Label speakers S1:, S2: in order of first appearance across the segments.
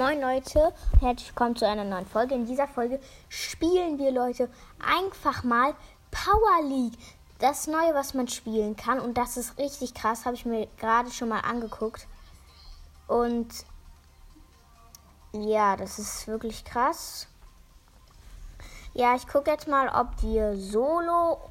S1: Moin Leute, herzlich willkommen zu einer neuen Folge. In dieser Folge spielen wir Leute einfach mal Power League. Das neue, was man spielen kann und das ist richtig krass, habe ich mir gerade schon mal angeguckt. Und ja, das ist wirklich krass. Ja, ich gucke jetzt mal, ob wir Solo.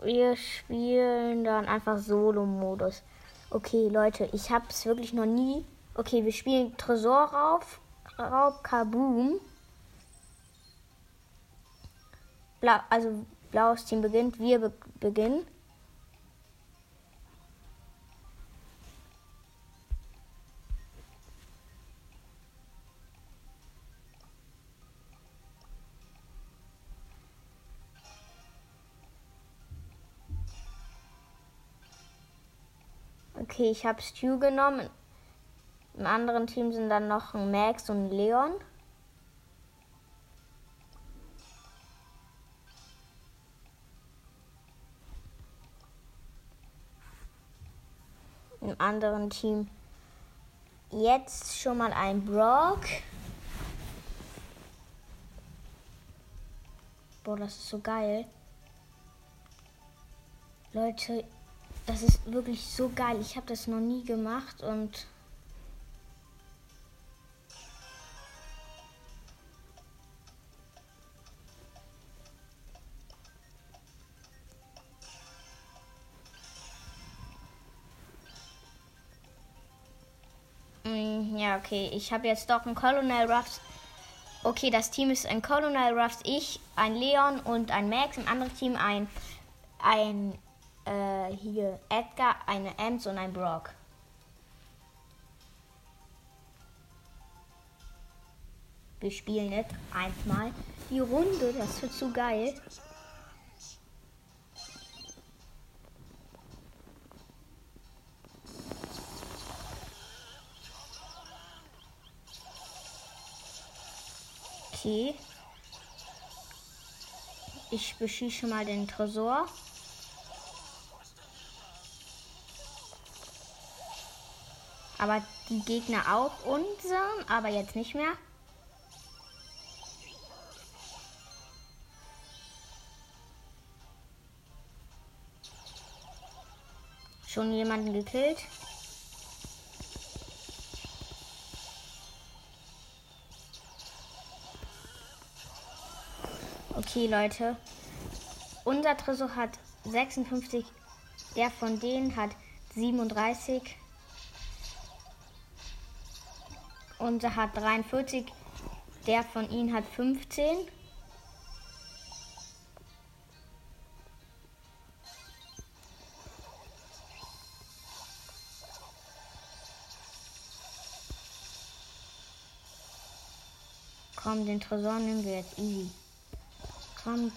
S1: Wir spielen dann einfach Solo-Modus. Okay, Leute, ich habe es wirklich noch nie Okay, wir spielen Tresorraub, Raub Kaboom. Blau, also blaues Team beginnt, wir be beginnen. Okay, ich habe Stu genommen. Im anderen Team sind dann noch ein Max und ein Leon. Im anderen Team jetzt schon mal ein Brock. Boah, das ist so geil. Leute, das ist wirklich so geil. Ich habe das noch nie gemacht und Okay. Ich habe jetzt doch einen Colonel Ruffs. Okay, das Team ist ein Colonel Ruffs, ich, ein Leon und ein Max. Im anderen Team ein, ein äh, hier Edgar, eine Ems und ein Brock. Wir spielen jetzt einmal die Runde. Das wird zu geil. Okay. Ich beschieße mal den Tresor. Aber die Gegner auch unseren, aber jetzt nicht mehr. Schon jemanden gekillt. Okay, Leute. Unser Tresor hat 56. Der von denen hat 37. Unser hat 43. Der von ihnen hat 15. Komm, den Tresor nehmen wir jetzt easy. Komm.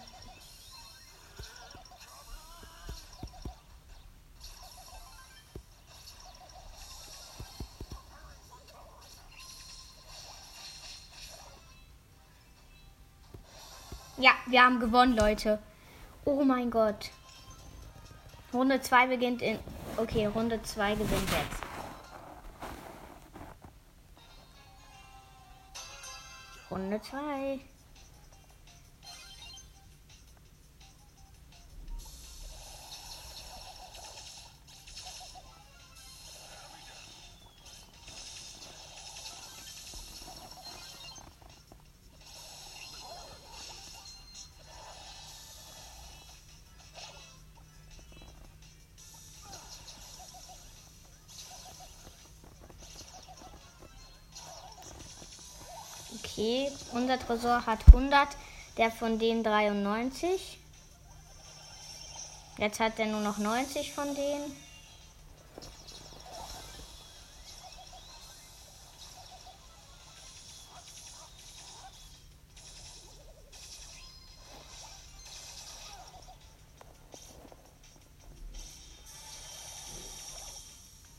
S1: Ja, wir haben gewonnen, Leute. Oh mein Gott. Runde 2 beginnt in. Okay, Runde 2 gewinnt jetzt. Runde 2. Okay, unser Tresor hat 100, der von denen 93. Jetzt hat er nur noch 90 von denen.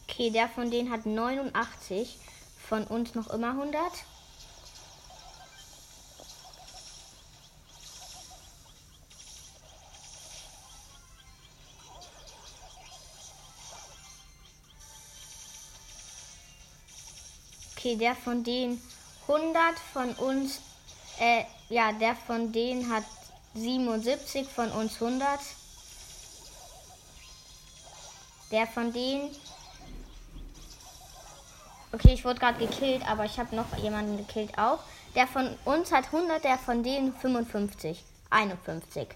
S1: Okay, der von denen hat 89, von uns noch immer 100. Okay, der von denen 100 von uns, äh, ja, der von denen hat 77 von uns 100. Der von denen. Okay, ich wurde gerade gekillt, aber ich habe noch jemanden gekillt auch. Der von uns hat 100, der von denen 55. 51.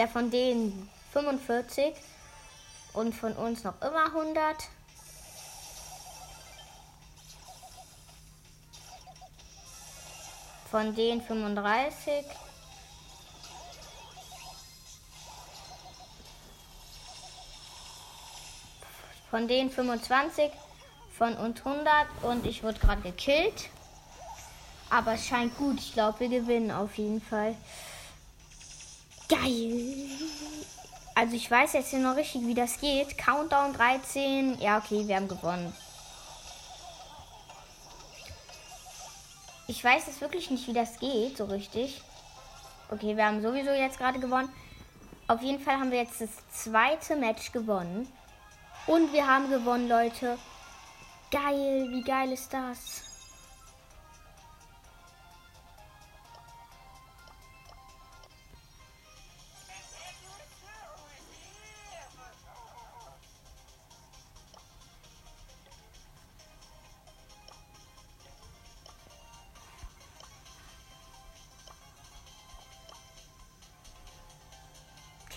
S1: Der von denen 45 und von uns noch immer 100. Von denen 35. Von denen 25. Von uns 100. Und ich wurde gerade gekillt. Aber es scheint gut. Ich glaube, wir gewinnen auf jeden Fall. Geil. Also ich weiß jetzt hier noch richtig, wie das geht. Countdown 13. Ja, okay, wir haben gewonnen. Ich weiß jetzt wirklich nicht, wie das geht, so richtig. Okay, wir haben sowieso jetzt gerade gewonnen. Auf jeden Fall haben wir jetzt das zweite Match gewonnen. Und wir haben gewonnen, Leute. Geil, wie geil ist das?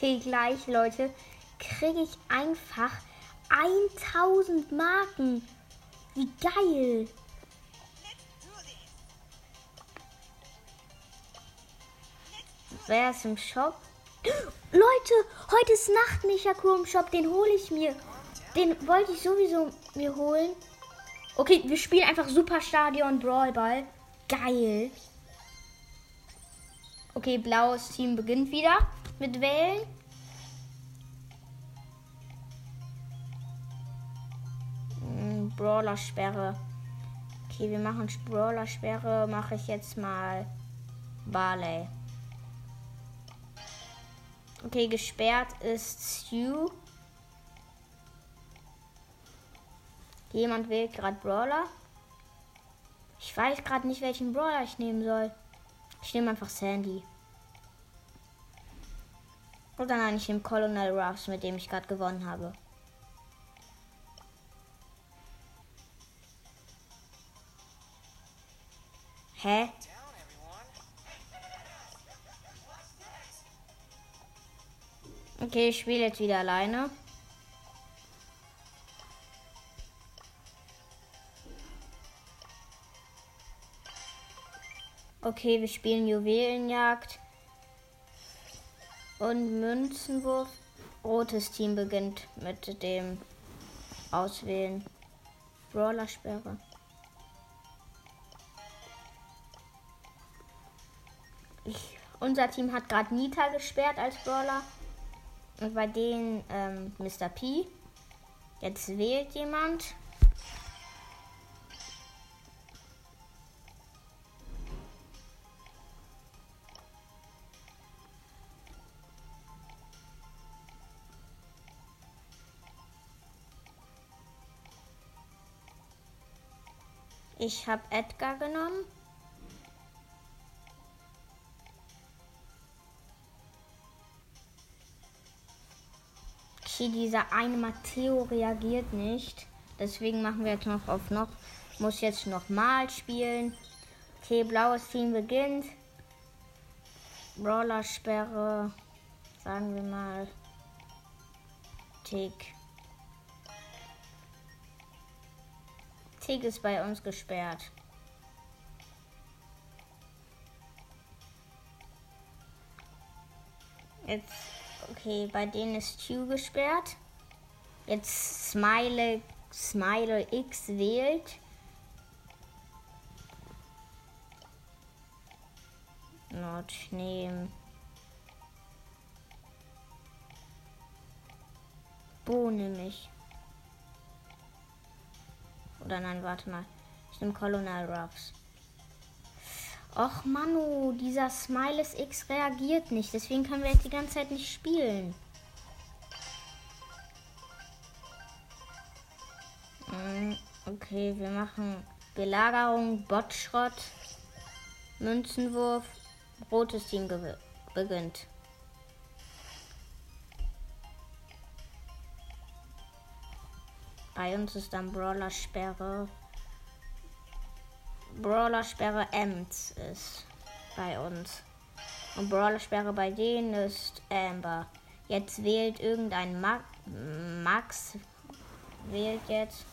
S1: Okay, gleich, Leute, kriege ich einfach 1000 Marken. Wie geil. Wer ist im Shop? Leute, heute ist Nachtmechakur im Shop. Den hole ich mir. Den wollte ich sowieso mir holen. Okay, wir spielen einfach Superstadion Brawlball. Geil. Okay, blaues Team beginnt wieder mit Wählen. Hm, Brawler-Sperre. Okay, wir machen Brawler-Sperre. Mache ich jetzt mal Barley. Okay, gesperrt ist Stu. Jemand wählt gerade Brawler. Ich weiß gerade nicht, welchen Brawler ich nehmen soll. Ich nehme einfach Sandy. Oder nein, ich nehme Colonel Ruffs, mit dem ich gerade gewonnen habe. Hä? Okay, ich spiele jetzt wieder alleine. Okay, wir spielen Juwelenjagd. Und Münzenwurf. Rotes Team beginnt mit dem Auswählen. Brawler-Sperre. Ich, unser Team hat gerade Nita gesperrt als Brawler. Und bei denen ähm, Mr. P. Jetzt wählt jemand. Ich habe Edgar genommen. Okay, dieser eine Matteo reagiert nicht. Deswegen machen wir jetzt noch auf noch. Muss jetzt nochmal spielen. Okay, blaues Team beginnt. Brawler-Sperre. Sagen wir mal. Tick. Tick ist bei uns gesperrt. Jetzt, okay, bei denen ist Q gesperrt. Jetzt Smile, Smile X wählt. Not nehmen. Bo nämlich. Oder nein, warte mal. Ich nehme Colonel Ruffs. Och Manu, dieser Smiles X reagiert nicht. Deswegen können wir jetzt die ganze Zeit nicht spielen. Hm, okay, wir machen Belagerung, Botschrott, Münzenwurf, rotes Team beginnt. Bei uns ist dann Brawler-Sperre. Brawler-Sperre Ems ist bei uns. Und Brawler-Sperre bei denen ist Amber. Jetzt wählt irgendein Ma Max. Wählt jetzt.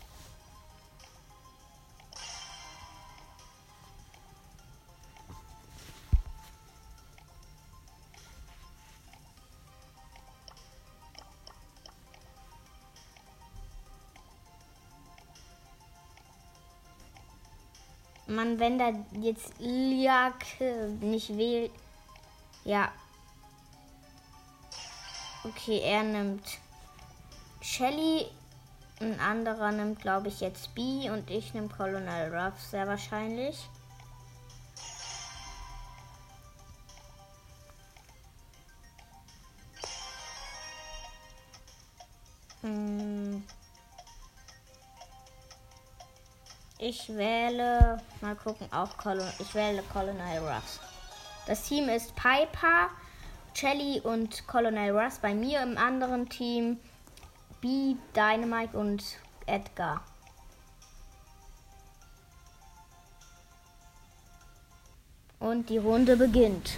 S1: Man, wenn da jetzt Liak nicht wählt. Ja. Okay, er nimmt Shelly. Ein anderer nimmt, glaube ich, jetzt B und ich nehme Colonel Ruff sehr wahrscheinlich. Ich wähle, mal gucken, auch Colonel, ich wähle Colonel Russ. Das Team ist Piper, Shelly und Colonel Russ. Bei mir im anderen Team B, Dynamite und Edgar. Und die Runde beginnt.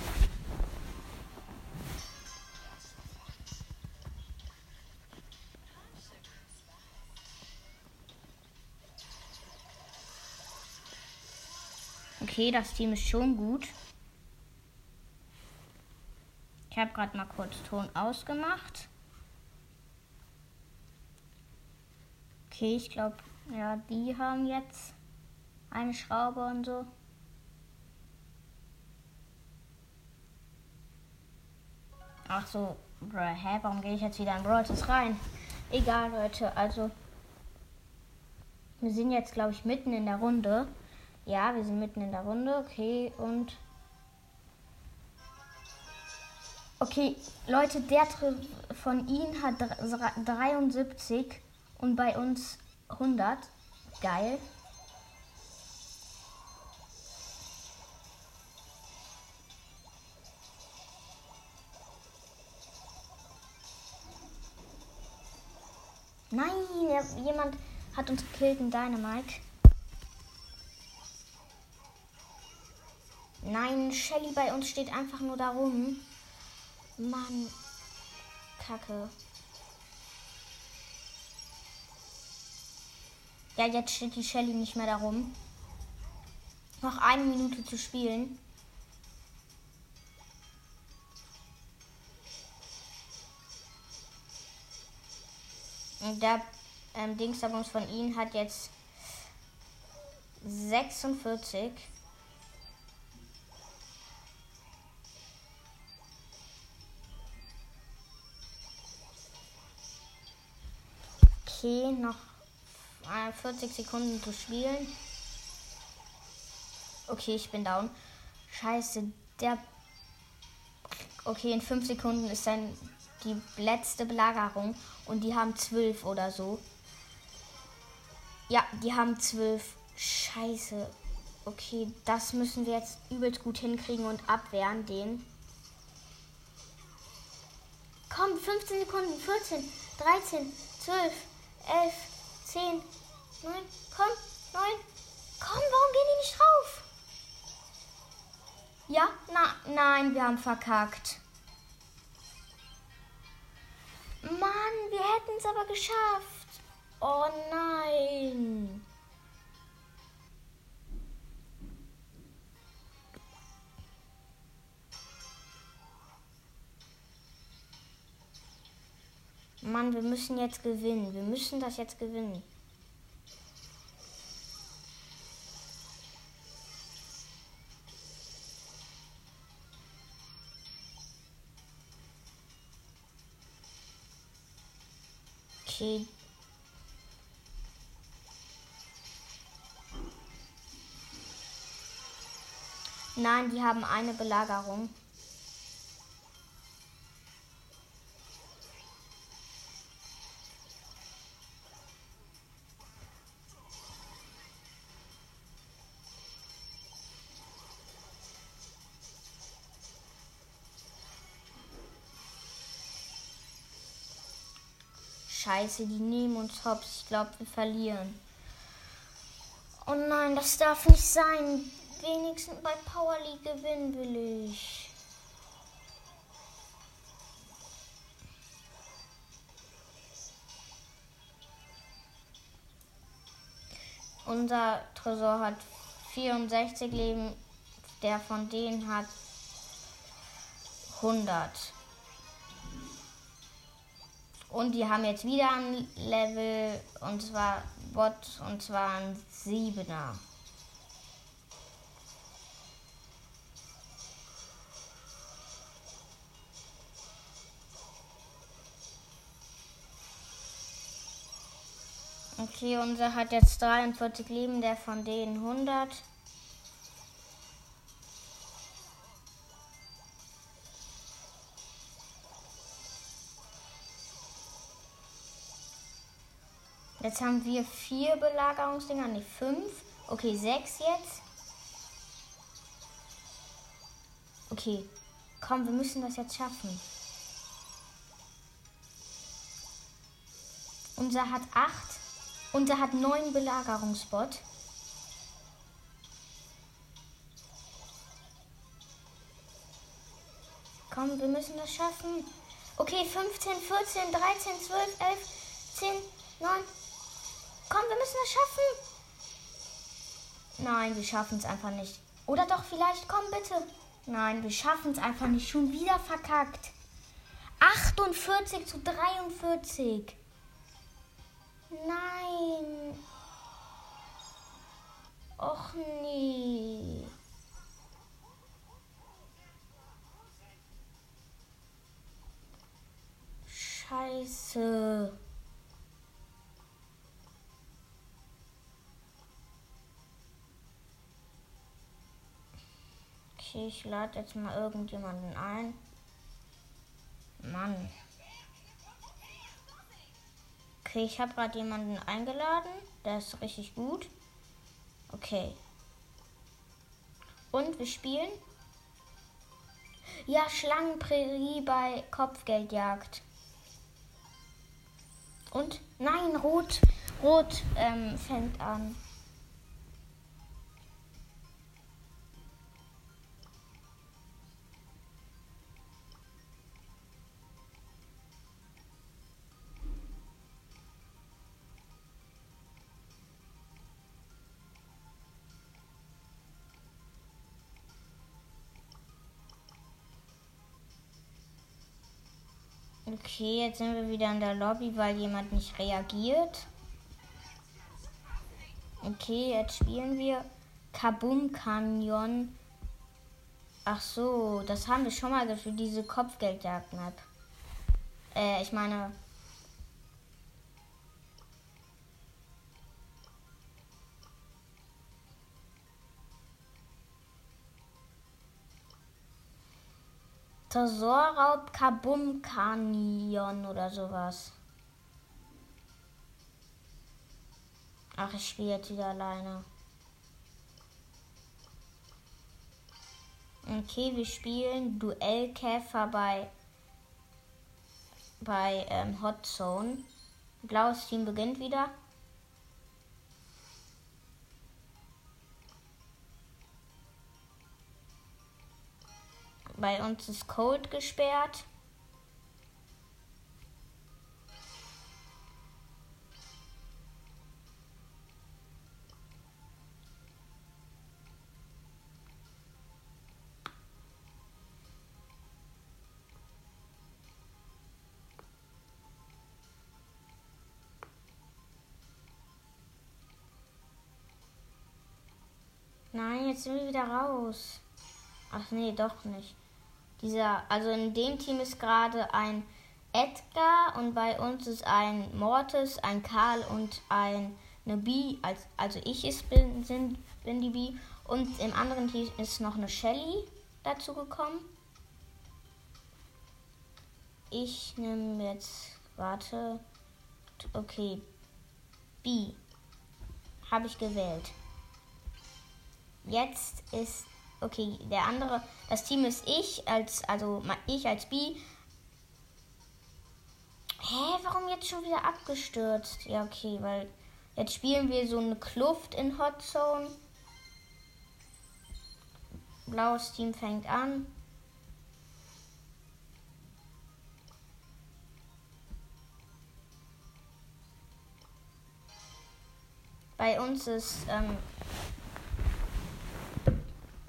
S1: Okay, das Team ist schon gut. Ich habe gerade mal kurz Ton ausgemacht. Okay, ich glaube, ja, die haben jetzt eine Schraube und so. Ach so, hä, warum gehe ich jetzt wieder in Brawl rein? Egal, Leute, also wir sind jetzt, glaube ich, mitten in der Runde. Ja, wir sind mitten in der Runde. Okay, und. Okay, Leute, der von ihnen hat 73 und bei uns 100. Geil. Nein, jemand hat uns gekillt in Dynamite. Nein, Shelly bei uns steht einfach nur da rum. Mann. Kacke. Ja, jetzt steht die Shelly nicht mehr darum. Noch eine Minute zu spielen. Und der ähm, Dingsabons von ihnen hat jetzt 46. Okay, noch 40 Sekunden zu spielen. Okay, ich bin down. Scheiße, der. Okay, in 5 Sekunden ist dann die letzte Belagerung und die haben 12 oder so. Ja, die haben 12. Scheiße. Okay, das müssen wir jetzt übelst gut hinkriegen und abwehren, den. Komm, 15 Sekunden, 14, 13, 12, 11, 10, 9, komm, 9. Komm, warum gehen die nicht drauf? Ja? Na, nein, wir haben verkackt. Mann, wir hätten es aber geschafft. Oh nein. Mann, wir müssen jetzt gewinnen. Wir müssen das jetzt gewinnen. Okay. Nein, die haben eine Belagerung. Scheiße, die nehmen uns hops. Ich glaube, wir verlieren. Oh nein, das darf nicht sein. Wenigstens bei Power League gewinnen will ich. Unser Tresor hat 64 Leben, der von denen hat 100. Und die haben jetzt wieder ein Level, und zwar Bot, und zwar ein Siebener. Okay, unser hat jetzt 43 Leben, der von denen 100. Jetzt haben wir vier Belagerungsdinger, nicht fünf. Okay, sechs jetzt. Okay, komm, wir müssen das jetzt schaffen. Unser hat acht. Unser hat neun Belagerungsbot. Komm, wir müssen das schaffen. Okay, 15, 14, 13, 12, 11, 10, 9, Komm, wir müssen es schaffen. Nein, wir schaffen es einfach nicht. Oder doch vielleicht, komm bitte. Nein, wir schaffen es einfach nicht. Schon wieder verkackt. 48 zu 43. Nein. Och nee. Scheiße. Okay, ich lade jetzt mal irgendjemanden ein. Mann. Okay, ich habe gerade jemanden eingeladen. Der ist richtig gut. Okay. Und wir spielen. Ja, Schlangenprärie bei Kopfgeldjagd. Und nein, Rot, Rot ähm, fängt an. Okay, jetzt sind wir wieder in der Lobby, weil jemand nicht reagiert. Okay, jetzt spielen wir Kabum Canyon. Ach so, das haben wir schon mal gespielt, diese Kopfgeldjagd-Map. Äh, ich meine, Tresorraub Kabum Canyon oder sowas. Ach, ich spiele jetzt wieder alleine. Okay, wir spielen Duellkäfer bei bei ähm, Hot Zone. Blaues Team beginnt wieder. Bei uns ist Code gesperrt. Nein, jetzt sind wir wieder raus. Ach nee, doch nicht. Dieser, also in dem Team ist gerade ein Edgar und bei uns ist ein Mortis, ein Karl und ein eine B, als, also ich ist, bin, sind, bin die B Und im anderen Team ist noch eine Shelly dazu gekommen. Ich nehme jetzt, warte, okay, B habe ich gewählt. Jetzt ist, okay, der andere, das Team ist ich als, also ich als B. Hä, warum jetzt schon wieder abgestürzt? Ja, okay, weil jetzt spielen wir so eine Kluft in Hot Zone. Blaues Team fängt an. Bei uns ist ähm,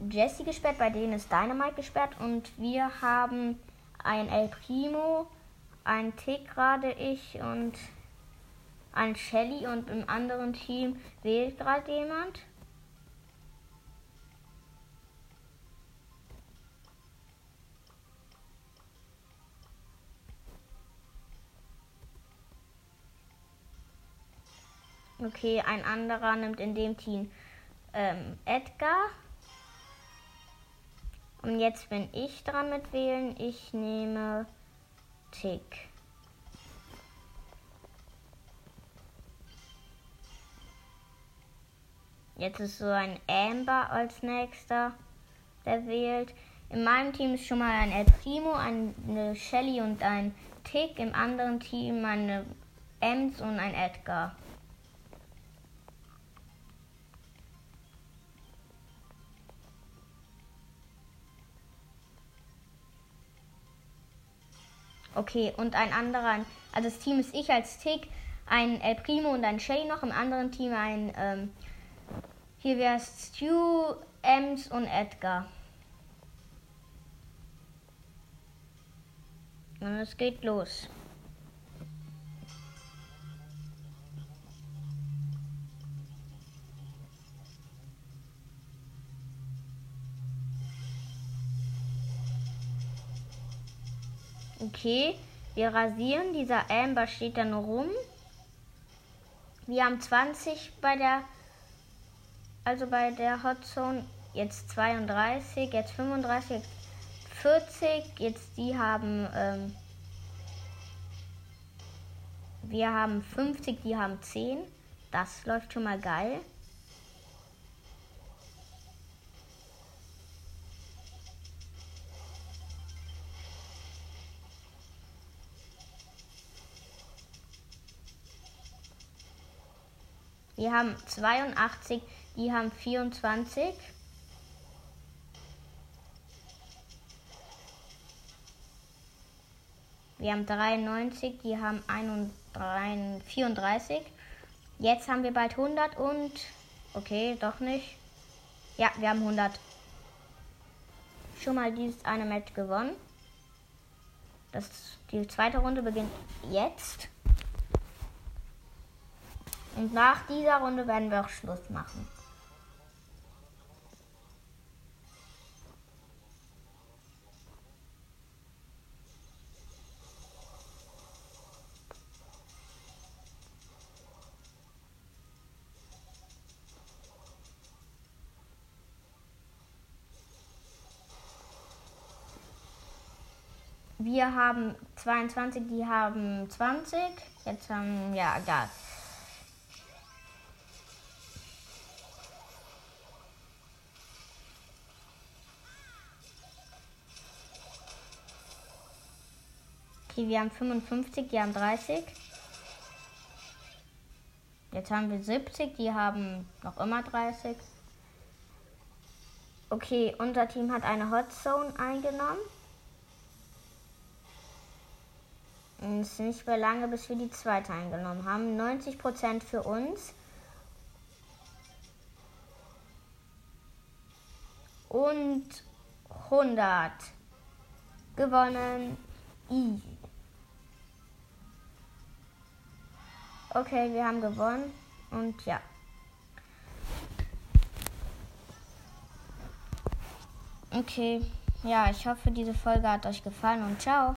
S1: Jesse gesperrt, bei denen ist Dynamite gesperrt und wir haben ein El Primo, ein Tick gerade ich und ein Shelly und im anderen Team wählt gerade jemand. Okay, ein anderer nimmt in dem Team ähm, Edgar. Und jetzt bin ich dran mit wählen. Ich nehme Tick. Jetzt ist so ein Amber als nächster, der wählt. In meinem Team ist schon mal ein El Primo, eine Shelly und ein Tick. Im anderen Team eine Ems und ein Edgar. Okay, und ein anderer, also das Team ist ich als Tick, ein El Primo und ein Shay noch, im anderen Team ein, ähm, hier wäre es Stu, Ems und Edgar. Und es geht los. Okay, wir rasieren. Dieser Amber steht dann rum. Wir haben 20 bei der, also bei der Hot Zone. Jetzt 32, jetzt 35, jetzt 40. Jetzt die haben, ähm, wir haben 50, die haben 10. Das läuft schon mal geil. Wir haben 82, die haben 24. Wir haben 93, die haben 31, 34. Jetzt haben wir bald 100 und... Okay, doch nicht. Ja, wir haben 100. Schon mal dieses eine Match gewonnen. Das, die zweite Runde beginnt jetzt. Und nach dieser Runde werden wir auch Schluss machen. Wir haben 22, die haben 20. Jetzt haben, ja, egal. Okay, wir haben 55, die haben 30. Jetzt haben wir 70, die haben noch immer 30. Okay, unser Team hat eine Hot Zone eingenommen. es ist nicht mehr lange, bis wir die zweite eingenommen haben. 90% für uns. Und 100 gewonnen. Easy. Okay, wir haben gewonnen. Und ja. Okay. Ja, ich hoffe, diese Folge hat euch gefallen und ciao.